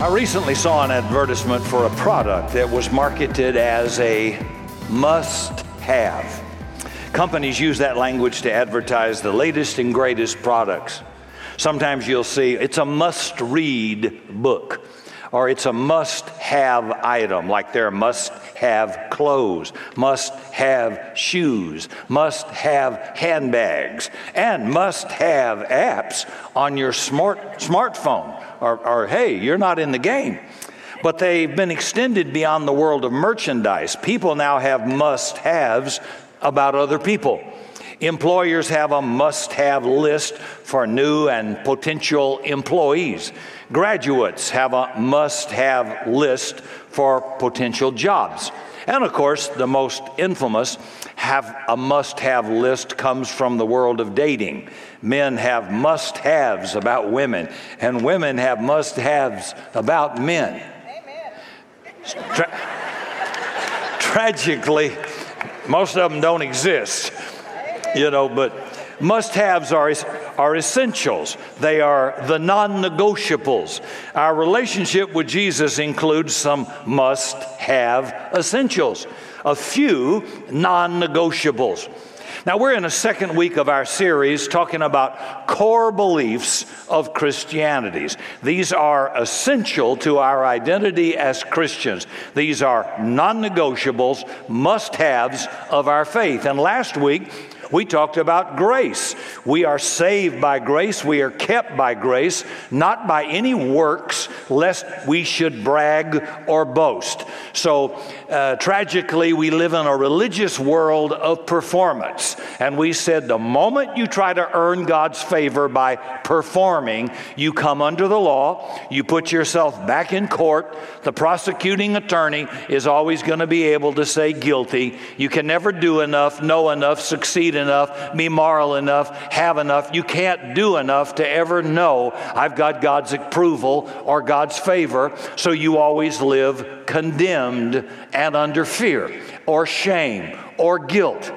I recently saw an advertisement for a product that was marketed as a must have. Companies use that language to advertise the latest and greatest products. Sometimes you'll see it's a must read book or it's a must have item, like there must have clothes, must have shoes, must have handbags, and must have apps on your smart, smartphone. Or, or, hey, you're not in the game. But they've been extended beyond the world of merchandise. People now have must haves about other people. Employers have a must have list for new and potential employees. Graduates have a must have list for potential jobs. And of course, the most infamous have a must have list comes from the world of dating. Men have must haves about women, and women have must haves about men. Tra- tragically, most of them don't exist, you know, but must haves are, are essentials, they are the non negotiables. Our relationship with Jesus includes some must have essentials, a few non negotiables. Now, we're in a second week of our series talking about core beliefs of Christianities. These are essential to our identity as Christians. These are non negotiables, must haves of our faith. And last week, we talked about grace. We are saved by grace. We are kept by grace, not by any works, lest we should brag or boast. So, uh, tragically, we live in a religious world of performance. And we said the moment you try to earn God's favor by performing, you come under the law, you put yourself back in court. The prosecuting attorney is always going to be able to say guilty. You can never do enough, know enough, succeed enough, be moral enough, have enough. You can't do enough to ever know I've got God's approval or God's favor, so you always live condemned and under fear or shame or guilt.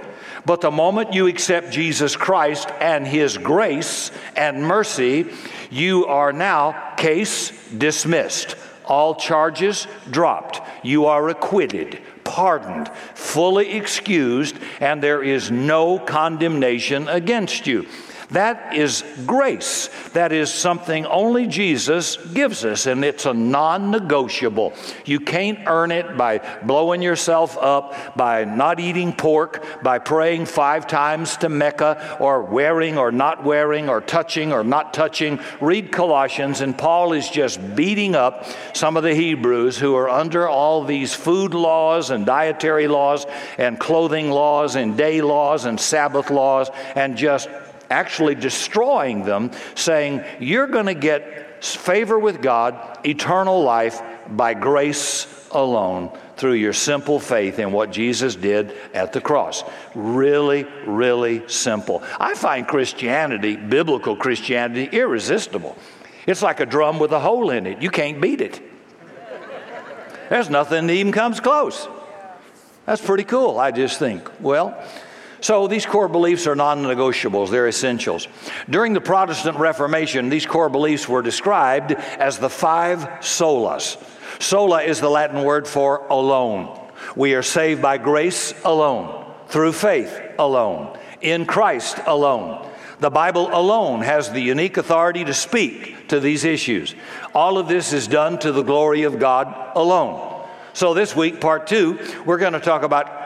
But the moment you accept Jesus Christ and His grace and mercy, you are now case dismissed. All charges dropped. You are acquitted pardoned, fully excused, and there is no condemnation against you. That is grace. That is something only Jesus gives us, and it's a non negotiable. You can't earn it by blowing yourself up, by not eating pork, by praying five times to Mecca, or wearing or not wearing, or touching or not touching. Read Colossians, and Paul is just beating up some of the Hebrews who are under all these food laws and dietary laws and clothing laws and day laws and Sabbath laws and just actually destroying them, saying, You're going to get favor with God, eternal life by grace alone through your simple faith in what Jesus did at the cross. Really, really simple. I find Christianity, biblical Christianity, irresistible. It's like a drum with a hole in it. You can't beat it. There's nothing that even comes close. That's pretty cool, I just think. Well, so these core beliefs are non negotiables, they're essentials. During the Protestant Reformation, these core beliefs were described as the five solas. Sola is the Latin word for alone. We are saved by grace alone, through faith alone, in Christ alone. The Bible alone has the unique authority to speak to these issues. All of this is done to the glory of God alone. So, this week, part two, we're going to talk about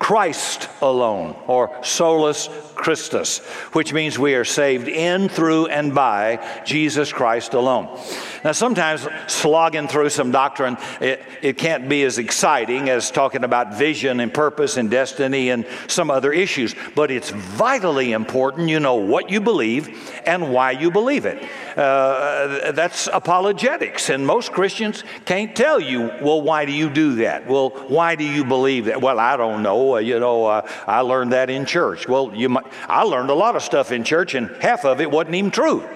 Christ alone, or solus Christus, which means we are saved in, through, and by Jesus Christ alone. Now, sometimes slogging through some doctrine, it, it can't be as exciting as talking about vision and purpose and destiny and some other issues, but it's vitally important you know what you believe and why you believe it. Uh, that's apologetics, and most Christians can't tell you, well, why do you do that? Well, why do you believe that? Well, I don't know. Uh, you know, uh, I learned that in church. Well, you might, I learned a lot of stuff in church, and half of it wasn't even true.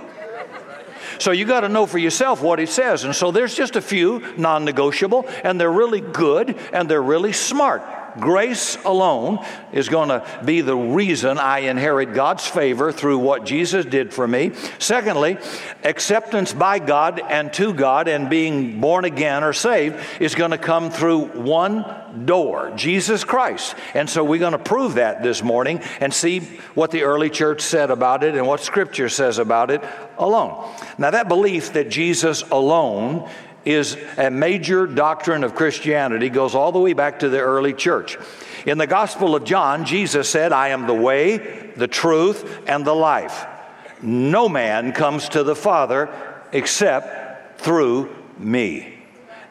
So you got to know for yourself what it says. And so there's just a few non negotiable, and they're really good and they're really smart. Grace alone is going to be the reason I inherit God's favor through what Jesus did for me. Secondly, acceptance by God and to God and being born again or saved is going to come through one door, Jesus Christ. And so we're going to prove that this morning and see what the early church said about it and what Scripture says about it alone. Now, that belief that Jesus alone is a major doctrine of Christianity, goes all the way back to the early church. In the Gospel of John, Jesus said, I am the way, the truth, and the life. No man comes to the Father except through me.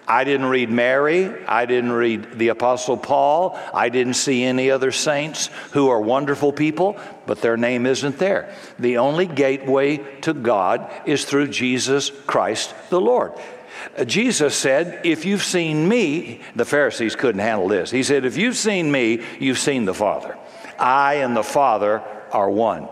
I didn't read Mary. I didn't read the Apostle Paul. I didn't see any other saints who are wonderful people, but their name isn't there. The only gateway to God is through Jesus Christ the Lord. Uh, Jesus said, If you've seen me, the Pharisees couldn't handle this. He said, If you've seen me, you've seen the Father. I and the Father are one.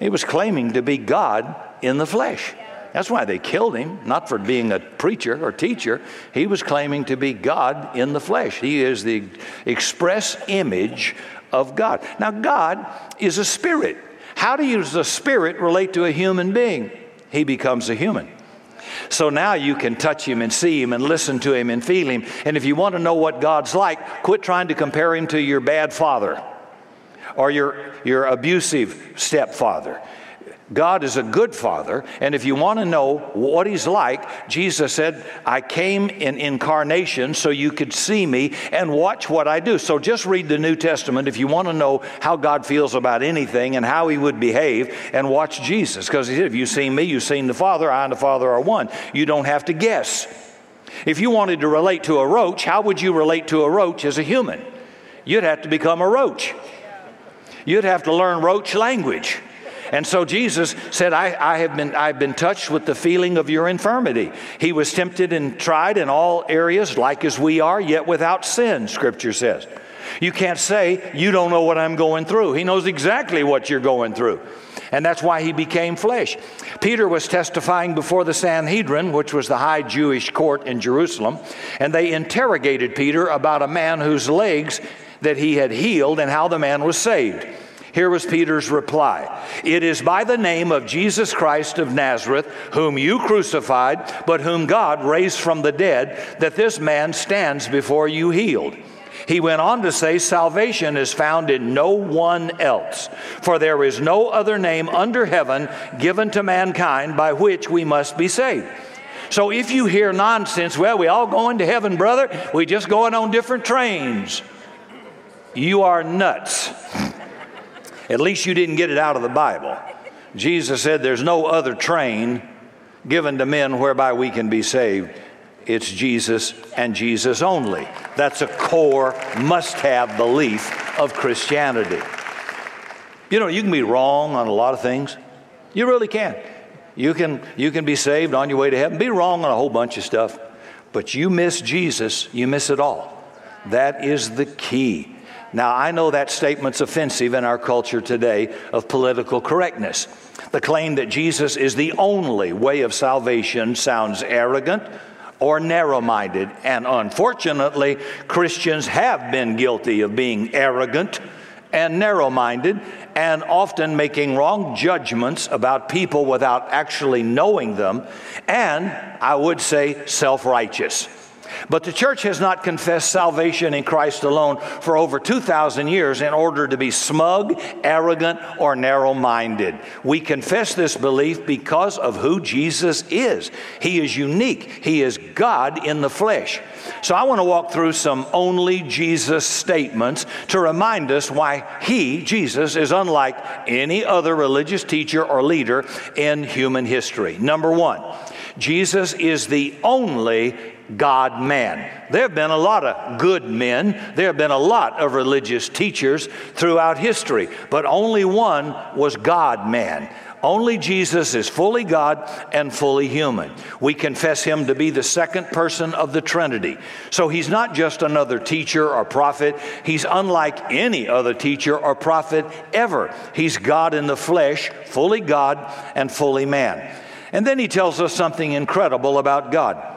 He was claiming to be God in the flesh. That's why they killed him, not for being a preacher or teacher. He was claiming to be God in the flesh. He is the express image of God. Now, God is a spirit. How does a spirit relate to a human being? He becomes a human. So now you can touch him and see him and listen to him and feel him. And if you want to know what God's like, quit trying to compare him to your bad father or your, your abusive stepfather. God is a good father, and if you want to know what he's like, Jesus said, I came in incarnation so you could see me and watch what I do. So just read the New Testament if you want to know how God feels about anything and how he would behave, and watch Jesus. Because he said, If you've seen me, you've seen the Father, I and the Father are one. You don't have to guess. If you wanted to relate to a roach, how would you relate to a roach as a human? You'd have to become a roach. You'd have to learn roach language. And so Jesus said, I, I, have been, I've been touched with the feeling of your infirmity. He was tempted and tried in all areas, like as we are, yet without sin, Scripture says. You can't say, You don't know what I'm going through. He knows exactly what you're going through. And that's why he became flesh. Peter was testifying before the Sanhedrin, which was the high Jewish court in Jerusalem, and they interrogated Peter about a man whose legs that he had healed and how the man was saved. Here was Peter's reply It is by the name of Jesus Christ of Nazareth, whom you crucified, but whom God raised from the dead, that this man stands before you healed. He went on to say, Salvation is found in no one else, for there is no other name under heaven given to mankind by which we must be saved. So if you hear nonsense, well, we all going to heaven, brother, we just going on different trains. You are nuts. At least you didn't get it out of the Bible. Jesus said, There's no other train given to men whereby we can be saved. It's Jesus and Jesus only. That's a core, must have belief of Christianity. You know, you can be wrong on a lot of things. You really can. You can, you can be saved on your way to heaven, be wrong on a whole bunch of stuff. But you miss Jesus, you miss it all. That is the key. Now, I know that statement's offensive in our culture today of political correctness. The claim that Jesus is the only way of salvation sounds arrogant or narrow minded. And unfortunately, Christians have been guilty of being arrogant and narrow minded and often making wrong judgments about people without actually knowing them, and I would say self righteous. But the church has not confessed salvation in Christ alone for over 2,000 years in order to be smug, arrogant, or narrow minded. We confess this belief because of who Jesus is. He is unique, He is God in the flesh. So I want to walk through some only Jesus statements to remind us why He, Jesus, is unlike any other religious teacher or leader in human history. Number one, Jesus is the only God man. There have been a lot of good men, there have been a lot of religious teachers throughout history, but only one was God man. Only Jesus is fully God and fully human. We confess him to be the second person of the Trinity. So he's not just another teacher or prophet, he's unlike any other teacher or prophet ever. He's God in the flesh, fully God and fully man. And then he tells us something incredible about God.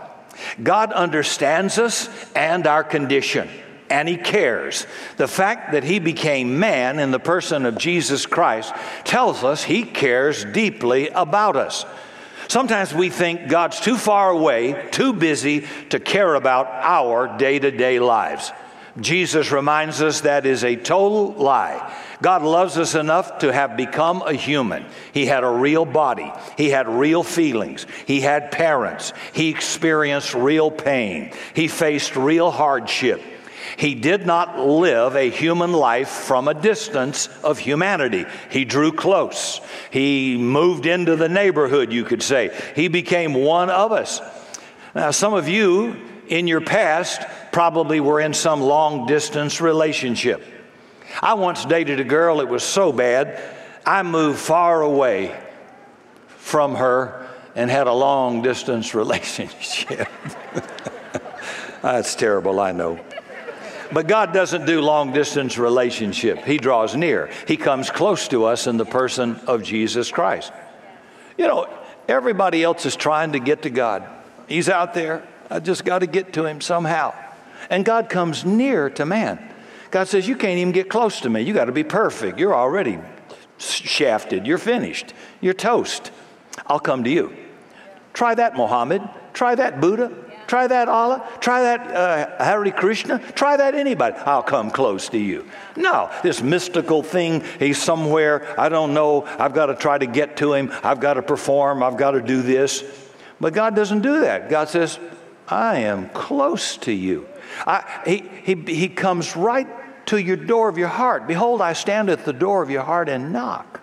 God understands us and our condition. and He cares. The fact that He became man in the person of Jesus Christ tells us He cares deeply about us. Sometimes we think God's too far away, too busy to care about our day to day lives. Jesus reminds us that is a total lie. God loves us enough to have become a human. He had a real body. He had real feelings. He had parents. He experienced real pain. He faced real hardship. He did not live a human life from a distance of humanity. He drew close. He moved into the neighborhood, you could say. He became one of us. Now, some of you in your past probably were in some long distance relationship. I once dated a girl it was so bad, I moved far away from her and had a long distance relationship. That's terrible, I know. But God doesn't do long distance relationship. He draws near. He comes close to us in the person of Jesus Christ. You know, everybody else is trying to get to God. He's out there. I just got to get to him somehow. And God comes near to man. God says, You can't even get close to me. You got to be perfect. You're already shafted. You're finished. You're toast. I'll come to you. Try that, Mohammed. Try that, Buddha. Try that, Allah. Try that, uh, Hare Krishna. Try that, anybody. I'll come close to you. No, this mystical thing, he's somewhere, I don't know. I've got to try to get to him. I've got to perform. I've got to do this. But God doesn't do that. God says, I am close to you. I, he, he, he comes right to your door of your heart. Behold, I stand at the door of your heart and knock.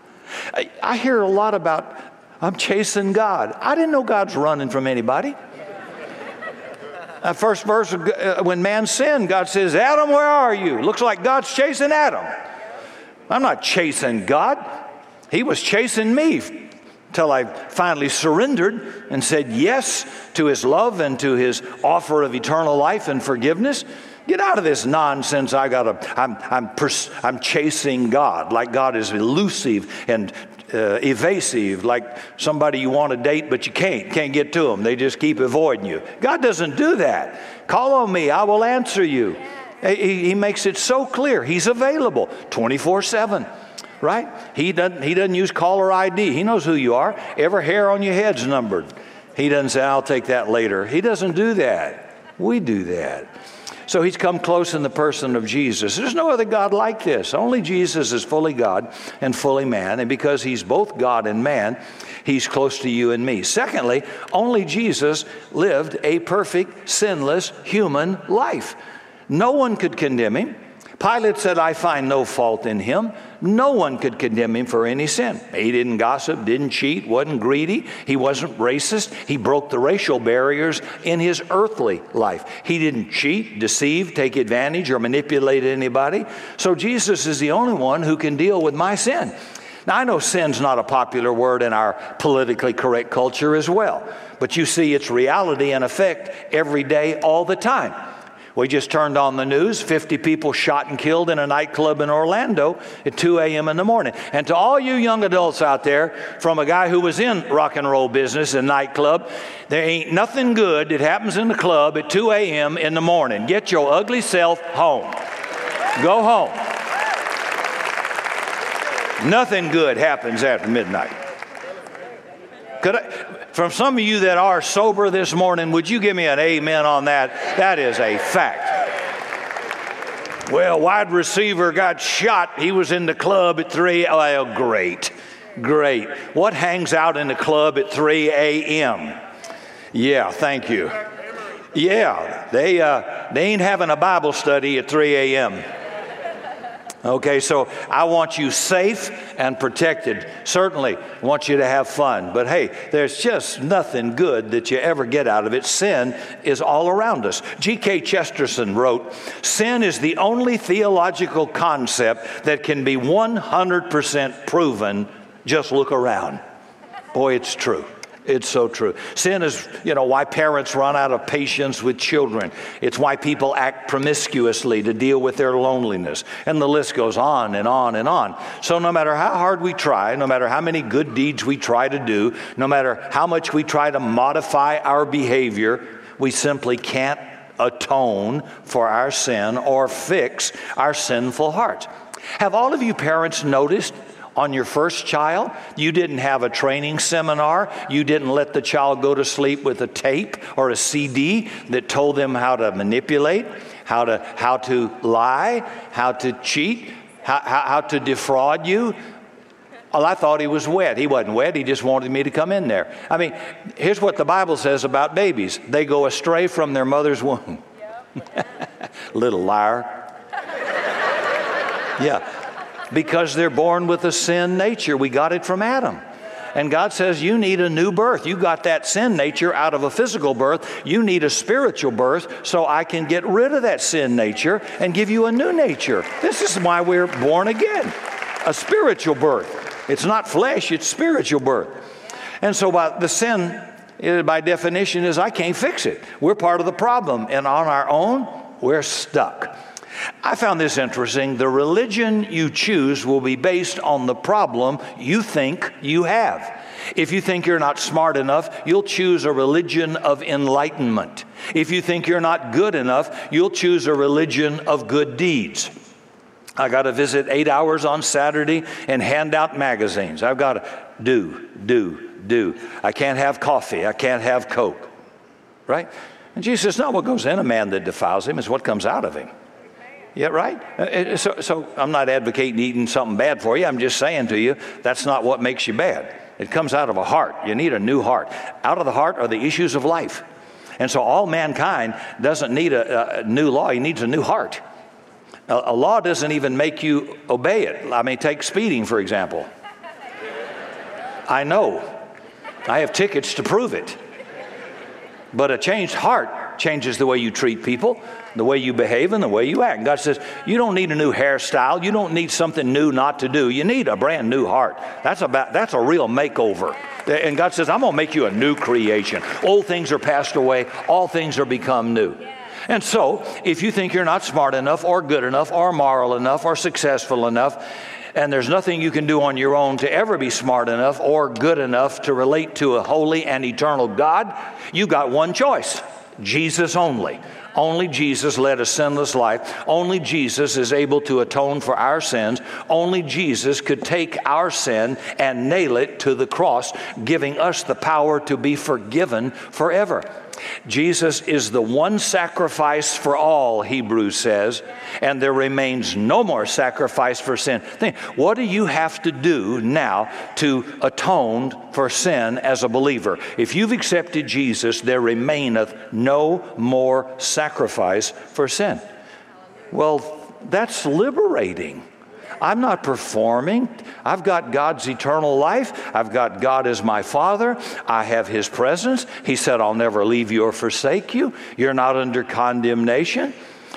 I, I hear a lot about, I'm chasing God. I didn't know God's running from anybody. Uh, first verse, uh, when man sinned, God says, Adam, where are you? Looks like God's chasing Adam. I'm not chasing God. He was chasing me till I finally surrendered and said yes to his love and to his offer of eternal life and forgiveness. Get out of this nonsense. I got to, I'm, I'm, pers- I'm chasing God like God is elusive and uh, evasive, like somebody you want to date but you can't, can't get to them. They just keep avoiding you. God doesn't do that. Call on me, I will answer you. He, he makes it so clear. He's available 24 7 right? He doesn't, he doesn't use caller ID. He knows who you are. Every hair on your head's numbered. He doesn't say, I'll take that later. He doesn't do that. We do that. So he's come close in the person of Jesus. There's no other God like this. Only Jesus is fully God and fully man. And because he's both God and man, he's close to you and me. Secondly, only Jesus lived a perfect, sinless human life. No one could condemn him. Pilate said, I find no fault in him. No one could condemn him for any sin. He didn't gossip, didn't cheat, wasn't greedy, he wasn't racist. He broke the racial barriers in his earthly life. He didn't cheat, deceive, take advantage, or manipulate anybody. So Jesus is the only one who can deal with my sin. Now, I know sin's not a popular word in our politically correct culture as well, but you see its reality and effect every day, all the time. We just turned on the news 50 people shot and killed in a nightclub in Orlando at 2 a.m. in the morning. And to all you young adults out there, from a guy who was in rock and roll business and nightclub, there ain't nothing good that happens in the club at 2 a.m. in the morning. Get your ugly self home. Go home. Nothing good happens after midnight. I, from some of you that are sober this morning, would you give me an amen on that? That is a fact. Well, wide receiver got shot. He was in the club at 3. Oh, great. Great. What hangs out in the club at 3 a.m.? Yeah, thank you. Yeah, they, uh, they ain't having a Bible study at 3 a.m. Okay, so I want you safe and protected. Certainly want you to have fun. But hey, there's just nothing good that you ever get out of it. Sin is all around us. G.K. Chesterton wrote Sin is the only theological concept that can be 100% proven. Just look around. Boy, it's true. It's so true. Sin is, you know, why parents run out of patience with children. It's why people act promiscuously to deal with their loneliness. And the list goes on and on and on. So, no matter how hard we try, no matter how many good deeds we try to do, no matter how much we try to modify our behavior, we simply can't atone for our sin or fix our sinful hearts. Have all of you parents noticed on your first child. You didn't have a training seminar. You didn't let the child go to sleep with a tape or a CD that told them how to manipulate, how to, how to lie, how to cheat, how, how, how to defraud you. Well, I thought he was wet. He wasn't wet. He just wanted me to come in there. I mean, here's what the Bible says about babies they go astray from their mother's womb. Little liar. yeah, because they're born with a sin nature. We got it from Adam. And God says, You need a new birth. You got that sin nature out of a physical birth. You need a spiritual birth so I can get rid of that sin nature and give you a new nature. This is why we're born again a spiritual birth. It's not flesh, it's spiritual birth. And so by the sin, eh, by definition, is I can't fix it. We're part of the problem, and on our own, we're stuck. I found this interesting. The religion you choose will be based on the problem you think you have. If you think you're not smart enough, you'll choose a religion of enlightenment. If you think you're not good enough, you'll choose a religion of good deeds. I got to visit eight hours on Saturday and hand out magazines. I've got to do, do, do. I can't have coffee. I can't have Coke. Right? And Jesus says, No, what goes in a man that defiles him is what comes out of him. Yeah, right? Uh, uh, so, so I'm not advocating eating something bad for you. I'm just saying to you, that's not what makes you bad. It comes out of a heart. You need a new heart. Out of the heart are the issues of life. And so all mankind doesn't need a, a new law, he needs a new heart. A, a law doesn't even make you obey it. I mean, take speeding, for example. I know. I have tickets to prove it. But a changed heart changes the way you treat people, the way you behave, and the way you act. God says, You don't need a new hairstyle. You don't need something new not to do. You need a brand new heart. That's, about, that's a real makeover. And God says, I'm going to make you a new creation. Old things are passed away, all things are become new. And so, if you think you're not smart enough, or good enough, or moral enough, or successful enough, and there's nothing you can do on your own to ever be smart enough or good enough to relate to a holy and eternal God, you got one choice Jesus only. Only Jesus led a sinless life. Only Jesus is able to atone for our sins. Only Jesus could take our sin and nail it to the cross, giving us the power to be forgiven forever. Jesus is the one sacrifice for all, Hebrews says, and there remains no more sacrifice for sin. Think, what do you have to do now to atone for sin as a believer? If you've accepted Jesus, there remaineth no more sacrifice for sin. Well, that's liberating. I'm not performing. I've got God's eternal life. I've got God as my Father. I have His presence. He said, I'll never leave you or forsake you. You're not under condemnation.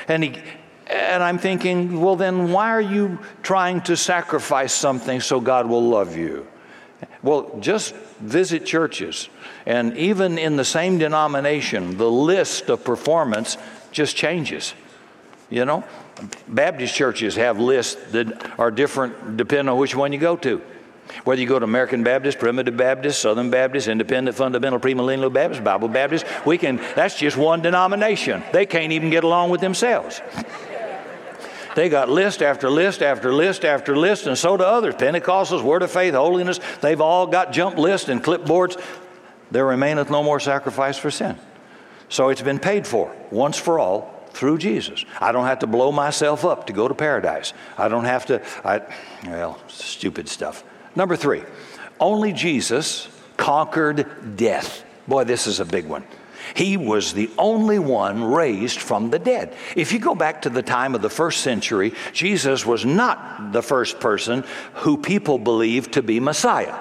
And, he, and I'm thinking, well, then why are you trying to sacrifice something so God will love you? Well, just visit churches. And even in the same denomination, the list of performance just changes. You know, Baptist churches have lists that are different depending on which one you go to. Whether you go to American Baptist, Primitive Baptist, Southern Baptist, Independent, Fundamental, Premillennial Baptist, Bible Baptist, we can, that's just one denomination. They can't even get along with themselves. They got list after list after list after list, and so do others. Pentecostals, Word of Faith, Holiness, they've all got jump lists and clipboards. There remaineth no more sacrifice for sin. So it's been paid for once for all through Jesus. I don't have to blow myself up to go to paradise. I don't have to, I, well, stupid stuff. Number three, only Jesus conquered death. Boy, this is a big one. He was the only one raised from the dead. If you go back to the time of the first century, Jesus was not the first person who people believed to be Messiah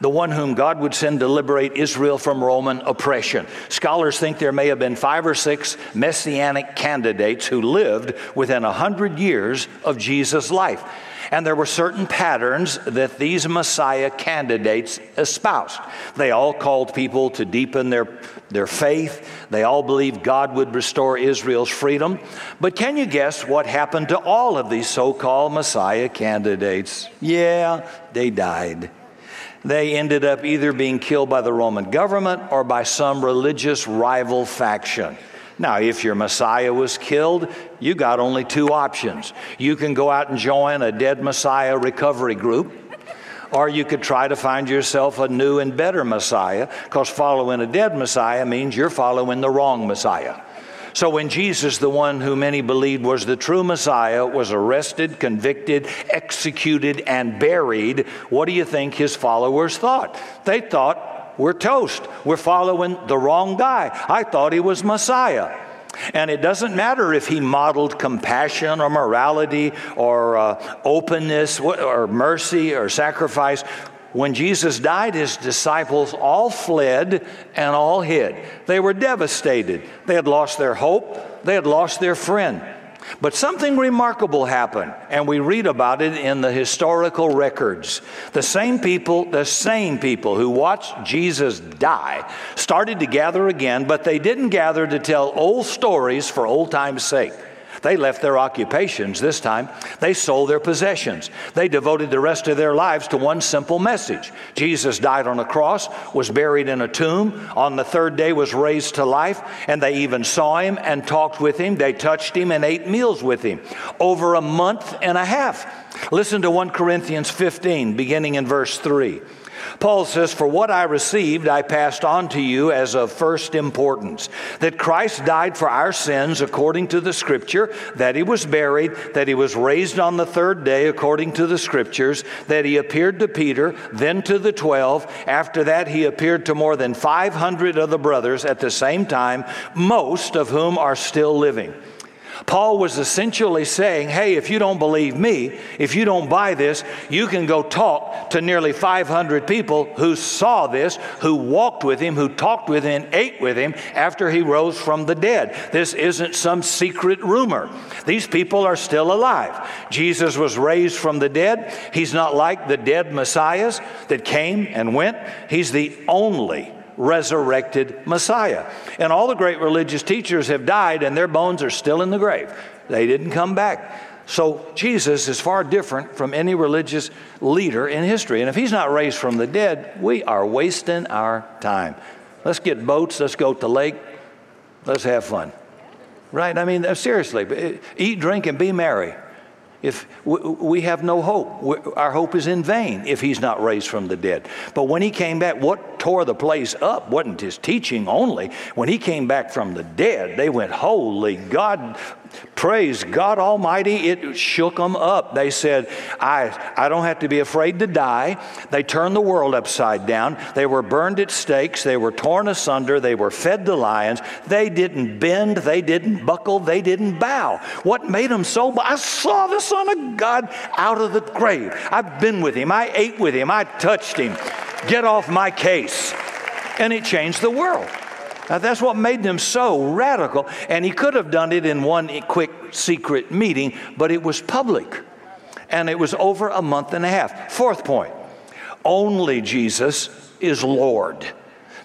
the one whom God would send to liberate Israel from Roman oppression. Scholars think there may have been five or six messianic candidates who lived within a hundred years of Jesus' life. And there were certain patterns that these Messiah candidates espoused. They all called people to deepen their, their faith. They all believed God would restore Israel's freedom. But can you guess what happened to all of these so called Messiah candidates? Yeah, they died they ended up either being killed by the Roman government or by some religious rival faction. Now, if your Messiah was killed, you got only two options. You can go out and join a dead Messiah recovery group, or you could try to find yourself a new and better Messiah, because following a dead Messiah means you're following the wrong Messiah. So when Jesus, the one who many believed was the true Messiah, was arrested, convicted, executed, and buried, what do you think his followers thought? They thought, we're toast. We're following the wrong guy. I thought he was Messiah. And it doesn't matter if he modeled compassion or morality or uh, openness or mercy or sacrifice. When Jesus died, his disciples all fled and all hid. They were devastated. They had lost their hope, they had lost their friend. But something remarkable happened, and we read about it in the historical records. The same people, the same people who watched Jesus die, started to gather again, but they didn't gather to tell old stories for old time's sake. They left their occupations this time. They sold their possessions. They devoted the rest of their lives to one simple message. Jesus died on a cross, was buried in a tomb, on the third day was raised to life, and they even saw him and talked with him. They touched him and ate meals with him over a month and a half. Listen to 1 Corinthians 15, beginning in verse 3. Paul says, For what I received, I passed on to you as of first importance that Christ died for our sins according to the Scripture, that he was buried, that he was raised on the third day according to the Scriptures, that he appeared to Peter, then to the twelve. After that, he appeared to more than 500 of the brothers at the same time, most of whom are still living Paul was essentially saying, hey, if you don't believe me, if you don't buy this, you can go talk to nearly 500 people who saw this, who walked with him, who talked with him, ate with him after he rose from the dead. This isn't some secret rumor. These people are still alive. Jesus was raised from the dead. He's not like the dead messiahs that came and went, he's the only resurrected Messiah. And all the great religious teachers have died and their bones are still in the grave. They didn't come back. So Jesus is far different from any religious leader in history. And if he's not raised from the dead, we are wasting our time. Let's get boats, let's go to the lake, let's have fun. Right? I mean, uh, seriously, uh, eat, drink, and be merry if we have no hope. Our hope is in vain if he's not raised from the dead. But when he came back, what tore the place up wasn't his teaching only. When he came back from the dead, they went, Holy God, Praise God Almighty, it shook them up. They said, I, I don't have to be afraid to die. They turned the world upside down. They were burned at stakes. They were torn asunder. They were fed to lions. They didn't bend. They didn't buckle. They didn't bow. What made them so? I saw the Son of God out of the grave. I've been with him. I ate with him. I touched him. Get off my case. And it changed the world. Now, that's what made them so radical. And he could have done it in one quick secret meeting, but it was public. And it was over a month and a half. Fourth point only Jesus is Lord.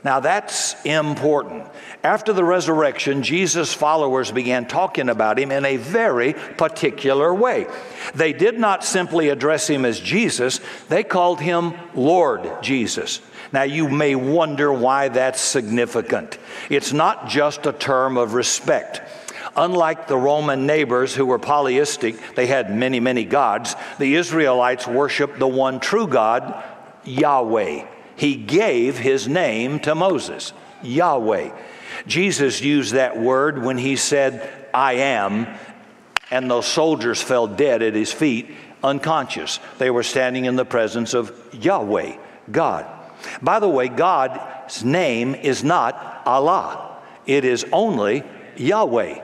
Now that's important. After the resurrection, Jesus' followers began talking about him in a very particular way. They did not simply address him as Jesus, they called him Lord Jesus. Now, you may wonder why that's significant. It's not just a term of respect. Unlike the Roman neighbors who were polyistic, they had many, many gods, the Israelites worshiped the one true God, Yahweh. He gave his name to Moses, Yahweh. Jesus used that word when he said, I am, and those soldiers fell dead at his feet, unconscious. They were standing in the presence of Yahweh, God. By the way, God's name is not Allah, it is only Yahweh.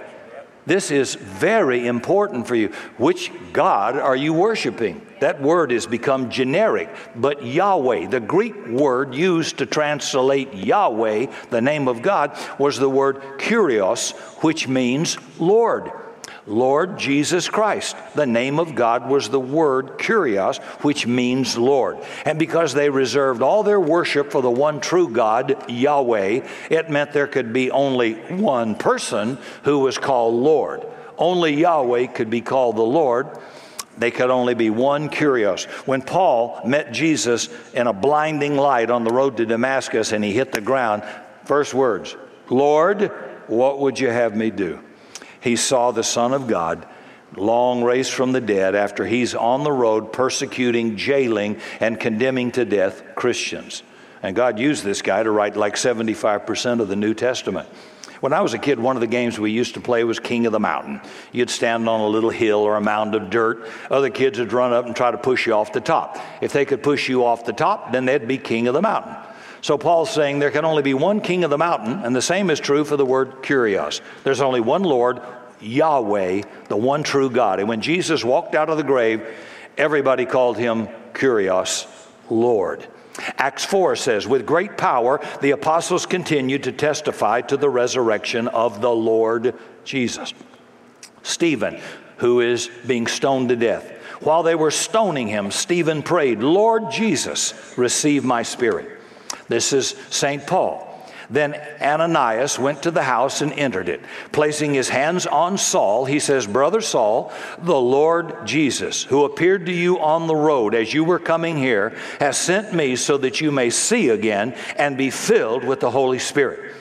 This is very important for you. Which God are you worshiping? That word has become generic, but Yahweh, the Greek word used to translate Yahweh, the name of God, was the word kurios, which means Lord. Lord Jesus Christ. The name of God was the word kurios, which means Lord. And because they reserved all their worship for the one true God, Yahweh, it meant there could be only one person who was called Lord. Only Yahweh could be called the Lord. They could only be one kurios. When Paul met Jesus in a blinding light on the road to Damascus and he hit the ground, first words, Lord, what would you have me do? He saw the Son of God long raised from the dead after he's on the road persecuting, jailing, and condemning to death Christians. And God used this guy to write like 75% of the New Testament. When I was a kid, one of the games we used to play was King of the Mountain. You'd stand on a little hill or a mound of dirt. Other kids would run up and try to push you off the top. If they could push you off the top, then they'd be King of the Mountain. So Paul's saying there can only be one king of the mountain, and the same is true for the word kurios. There's only one Lord, Yahweh, the one true God. And when Jesus walked out of the grave, everybody called him Kurios, Lord. Acts 4 says, With great power, the apostles continued to testify to the resurrection of the Lord Jesus. Stephen, who is being stoned to death. While they were stoning him, Stephen prayed, Lord Jesus, receive my spirit. This is St. Paul. Then Ananias went to the house and entered it. Placing his hands on Saul, he says, Brother Saul, the Lord Jesus, who appeared to you on the road as you were coming here, has sent me so that you may see again and be filled with the Holy Spirit.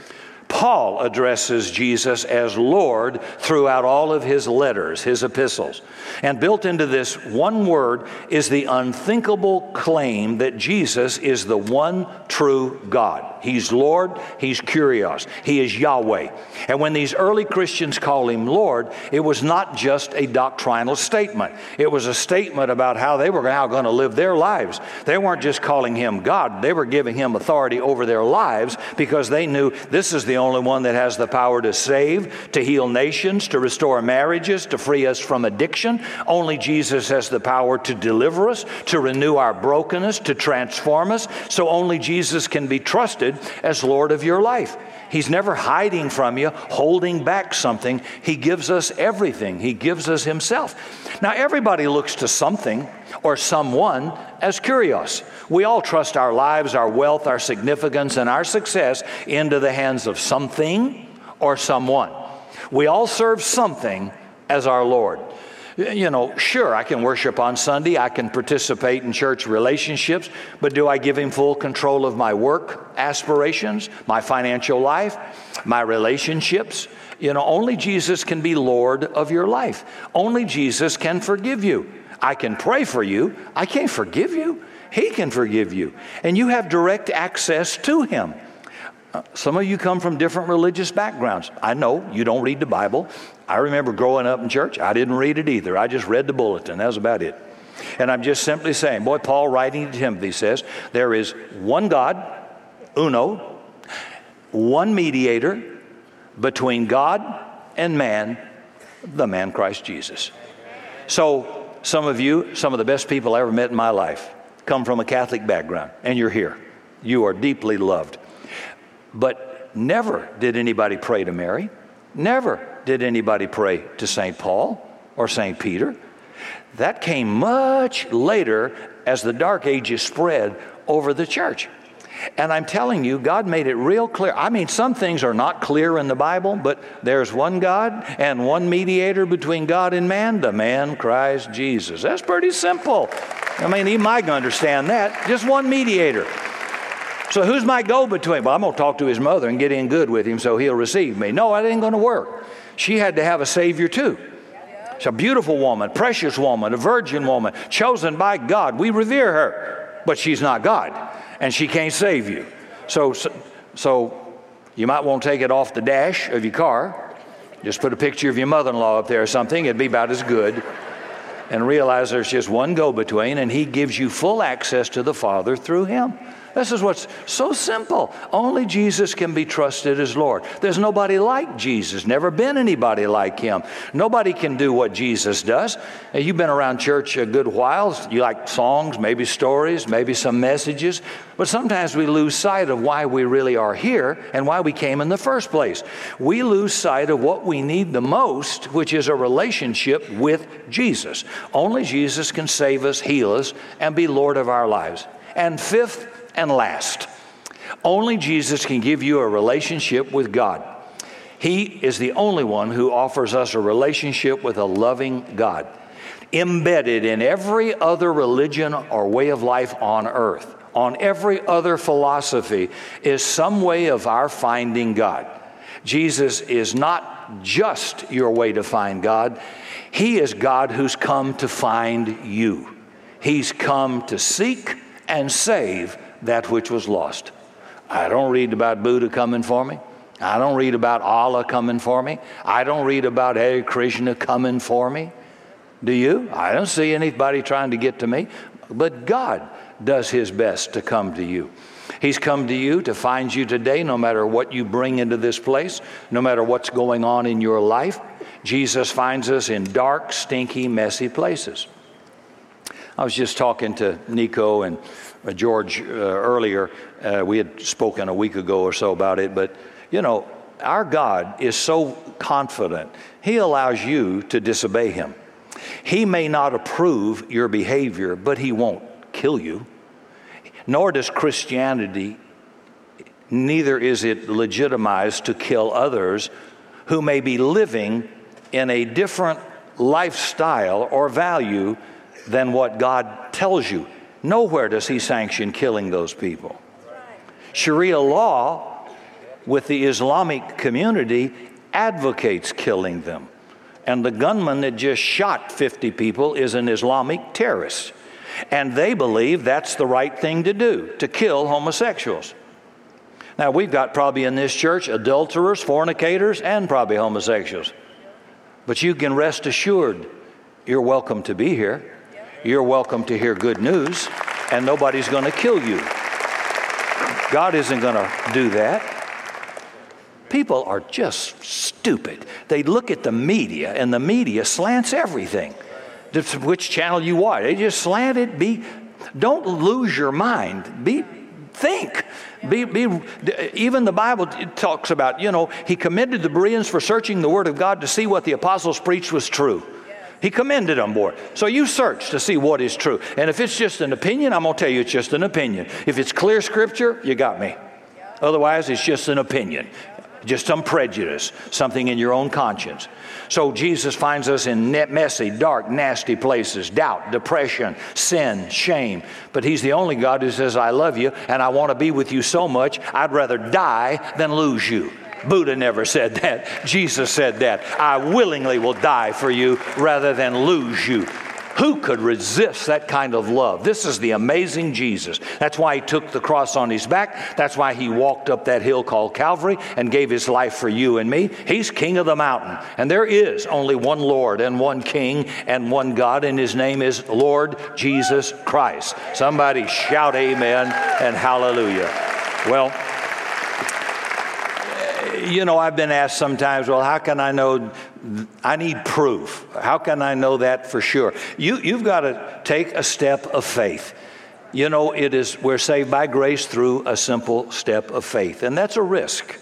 Paul addresses Jesus as Lord throughout all of his letters, his epistles. And built into this one word is the unthinkable claim that Jesus is the one true God. He's Lord, He's Kurios, He is Yahweh. And when these early Christians call Him Lord, it was not just a doctrinal statement, it was a statement about how they were now going to live their lives. They weren't just calling Him God, they were giving Him authority over their lives because they knew this is the only one that has the power to save, to heal nations, to restore marriages, to free us from addiction. Only Jesus has the power to deliver us, to renew our brokenness, to transform us. So only Jesus can be trusted as Lord of your life. He's never hiding from you, holding back something. He gives us everything, He gives us Himself. Now, everybody looks to something or someone as kurios. We all trust our lives, our wealth, our significance, and our success into the hands of something or someone. We all serve something as our Lord. You know, sure, I can worship on Sunday, I can participate in church relationships, but do I give Him full control of my work aspirations, my financial life, my relationships? You know, only Jesus can be Lord of your life. Only Jesus can forgive you. I can pray for you, I can't forgive you. He can forgive you. And you have direct access to Him. Some of you come from different religious backgrounds. I know you don't read the Bible. I remember growing up in church, I didn't read it either. I just read the bulletin. That was about it. And I'm just simply saying, boy, Paul writing to Timothy says, there is one God, uno, one mediator between God and man, the man Christ Jesus. So, some of you, some of the best people I ever met in my life, come from a Catholic background, and you're here. You are deeply loved. But never did anybody pray to Mary. Never did anybody pray to St. Paul or St. Peter. That came much later as the Dark Ages spread over the church. And I'm telling you, God made it real clear. I mean, some things are not clear in the Bible, but there's one God and one mediator between God and man, the man Christ Jesus. That's pretty simple. I mean, even can understand that. Just one mediator. So who's my go between? Well, I'm going to talk to his mother and get in good with him so he'll receive me. No, that ain't going to work. She had to have a Savior too. She's a beautiful woman, precious woman, a virgin woman, chosen by God. We revere her, but she's not God, and she can't save you. So, so, so you might want to take it off the dash of your car. Just put a picture of your mother in law up there or something, it'd be about as good. And realize there's just one go between, and He gives you full access to the Father through Him. This is what's so simple. Only Jesus can be trusted as Lord. There's nobody like Jesus, never been anybody like him. Nobody can do what Jesus does. You've been around church a good while. You like songs, maybe stories, maybe some messages, but sometimes we lose sight of why we really are here and why we came in the first place. We lose sight of what we need the most, which is a relationship with Jesus. Only Jesus can save us, heal us, and be Lord of our lives. And fifth, and last. Only Jesus can give you a relationship with God. He is the only one who offers us a relationship with a loving God. Embedded in every other religion or way of life on earth, on every other philosophy, is some way of our finding God. Jesus is not just your way to find God, He is God who's come to find you. He's come to seek and save that which was lost. I don't read about Buddha coming for me. I don't read about Allah coming for me. I don't read about Hare Krishna coming for me. Do you? I don't see anybody trying to get to me. But God does His best to come to you. He's come to you to find you today, no matter what you bring into this place, no matter what's going on in your life. Jesus finds us in dark, stinky, messy places. I was just talking to Nico and George uh, earlier. Uh, we had spoken a week ago or so about it, but you know, our God is so confident, He allows you to disobey Him. He may not approve your behavior, but He won't kill you. Nor does Christianity, neither is it legitimized to kill others who may be living in a different lifestyle or value than what God tells you. Nowhere does He sanction killing those people. Sharia law with the Islamic community advocates killing them. And the gunman that just shot 50 people is an Islamic terrorist. And they believe that's the right thing to do, to kill homosexuals. Now, we've got probably in this church adulterers, fornicators, and probably homosexuals. But you can rest assured you're welcome to be here. You're welcome to hear good news, and nobody's going to kill you. God isn't going to do that. People are just stupid. They look at the media, and the media slants everything which channel you watch. They just slant it. Be, don't lose your mind. Be, think. Be, be, even the Bible talks about, you know, he commended the Bereans for searching the Word of God to see what the apostles preached was true. He commended them for it. So you search to see what is true. And if it's just an opinion, I'm going to tell you it's just an opinion. If it's clear scripture, you got me. Otherwise, it's just an opinion just some prejudice, something in your own conscience. So Jesus finds us in messy, dark, nasty places doubt, depression, sin, shame. But He's the only God who says, I love you and I want to be with you so much, I'd rather die than lose you. Buddha never said that. Jesus said that. I willingly will die for you rather than lose you. Who could resist that kind of love? This is the amazing Jesus. That's why he took the cross on his back. That's why he walked up that hill called Calvary and gave his life for you and me. He's king of the mountain. And there is only one Lord and one king and one God, and his name is Lord Jesus Christ. Somebody shout amen and hallelujah. Well, you know, I've been asked sometimes, well, how can I know? I need proof. How can I know that for sure? You, you've got to take a step of faith. You know, it is, we're saved by grace through a simple step of faith, and that's a risk.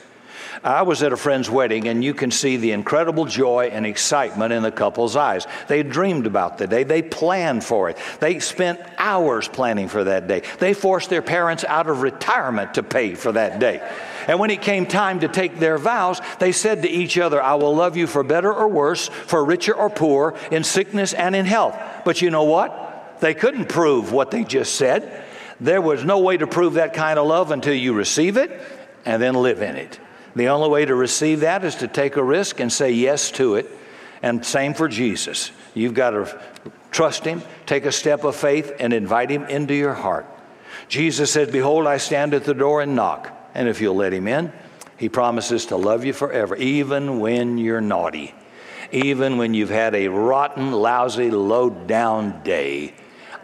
I was at a friend's wedding, and you can see the incredible joy and excitement in the couple's eyes. They dreamed about the day, they planned for it. They spent hours planning for that day. They forced their parents out of retirement to pay for that day. And when it came time to take their vows, they said to each other, I will love you for better or worse, for richer or poor, in sickness and in health. But you know what? They couldn't prove what they just said. There was no way to prove that kind of love until you receive it and then live in it. The only way to receive that is to take a risk and say yes to it. And same for Jesus. You've got to trust Him, take a step of faith, and invite Him into your heart. Jesus said, Behold, I stand at the door and knock. And if you'll let Him in, He promises to love you forever, even when you're naughty, even when you've had a rotten, lousy, low down day.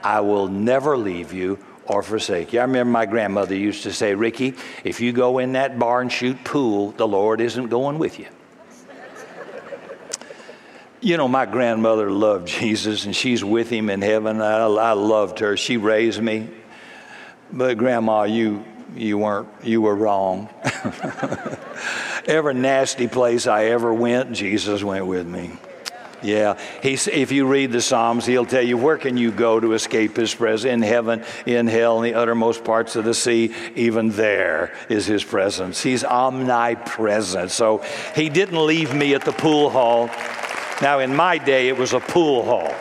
I will never leave you or forsake you. I remember my grandmother used to say, Ricky, if you go in that bar and shoot pool, the Lord isn't going with you. you know, my grandmother loved Jesus and she's with him in heaven. I, I loved her. She raised me. But, Grandma, you, you weren't, you were wrong. Every nasty place I ever went, Jesus went with me. Yeah, he's, if you read the Psalms, he'll tell you where can you go to escape his presence? In heaven, in hell, in the uttermost parts of the sea, even there is his presence. He's omnipresent. So he didn't leave me at the pool hall. Now, in my day, it was a pool hall.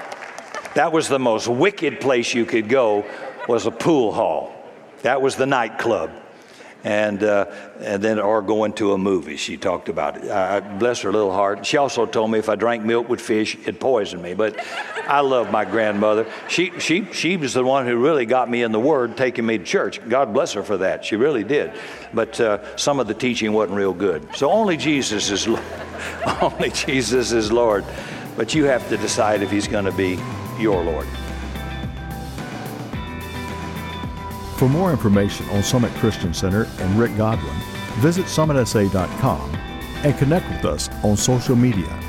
That was the most wicked place you could go, was a pool hall. That was the nightclub. And, uh, and then or going to a movie. She talked about it. Bless her little heart. She also told me if I drank milk with fish, it poisoned me. But I love my grandmother. She, she, she was the one who really got me in the Word, taking me to church. God bless her for that. She really did. But uh, some of the teaching wasn't real good. So only Jesus is only Jesus is Lord. But you have to decide if He's going to be your Lord. For more information on Summit Christian Center and Rick Godwin, visit summitsa.com and connect with us on social media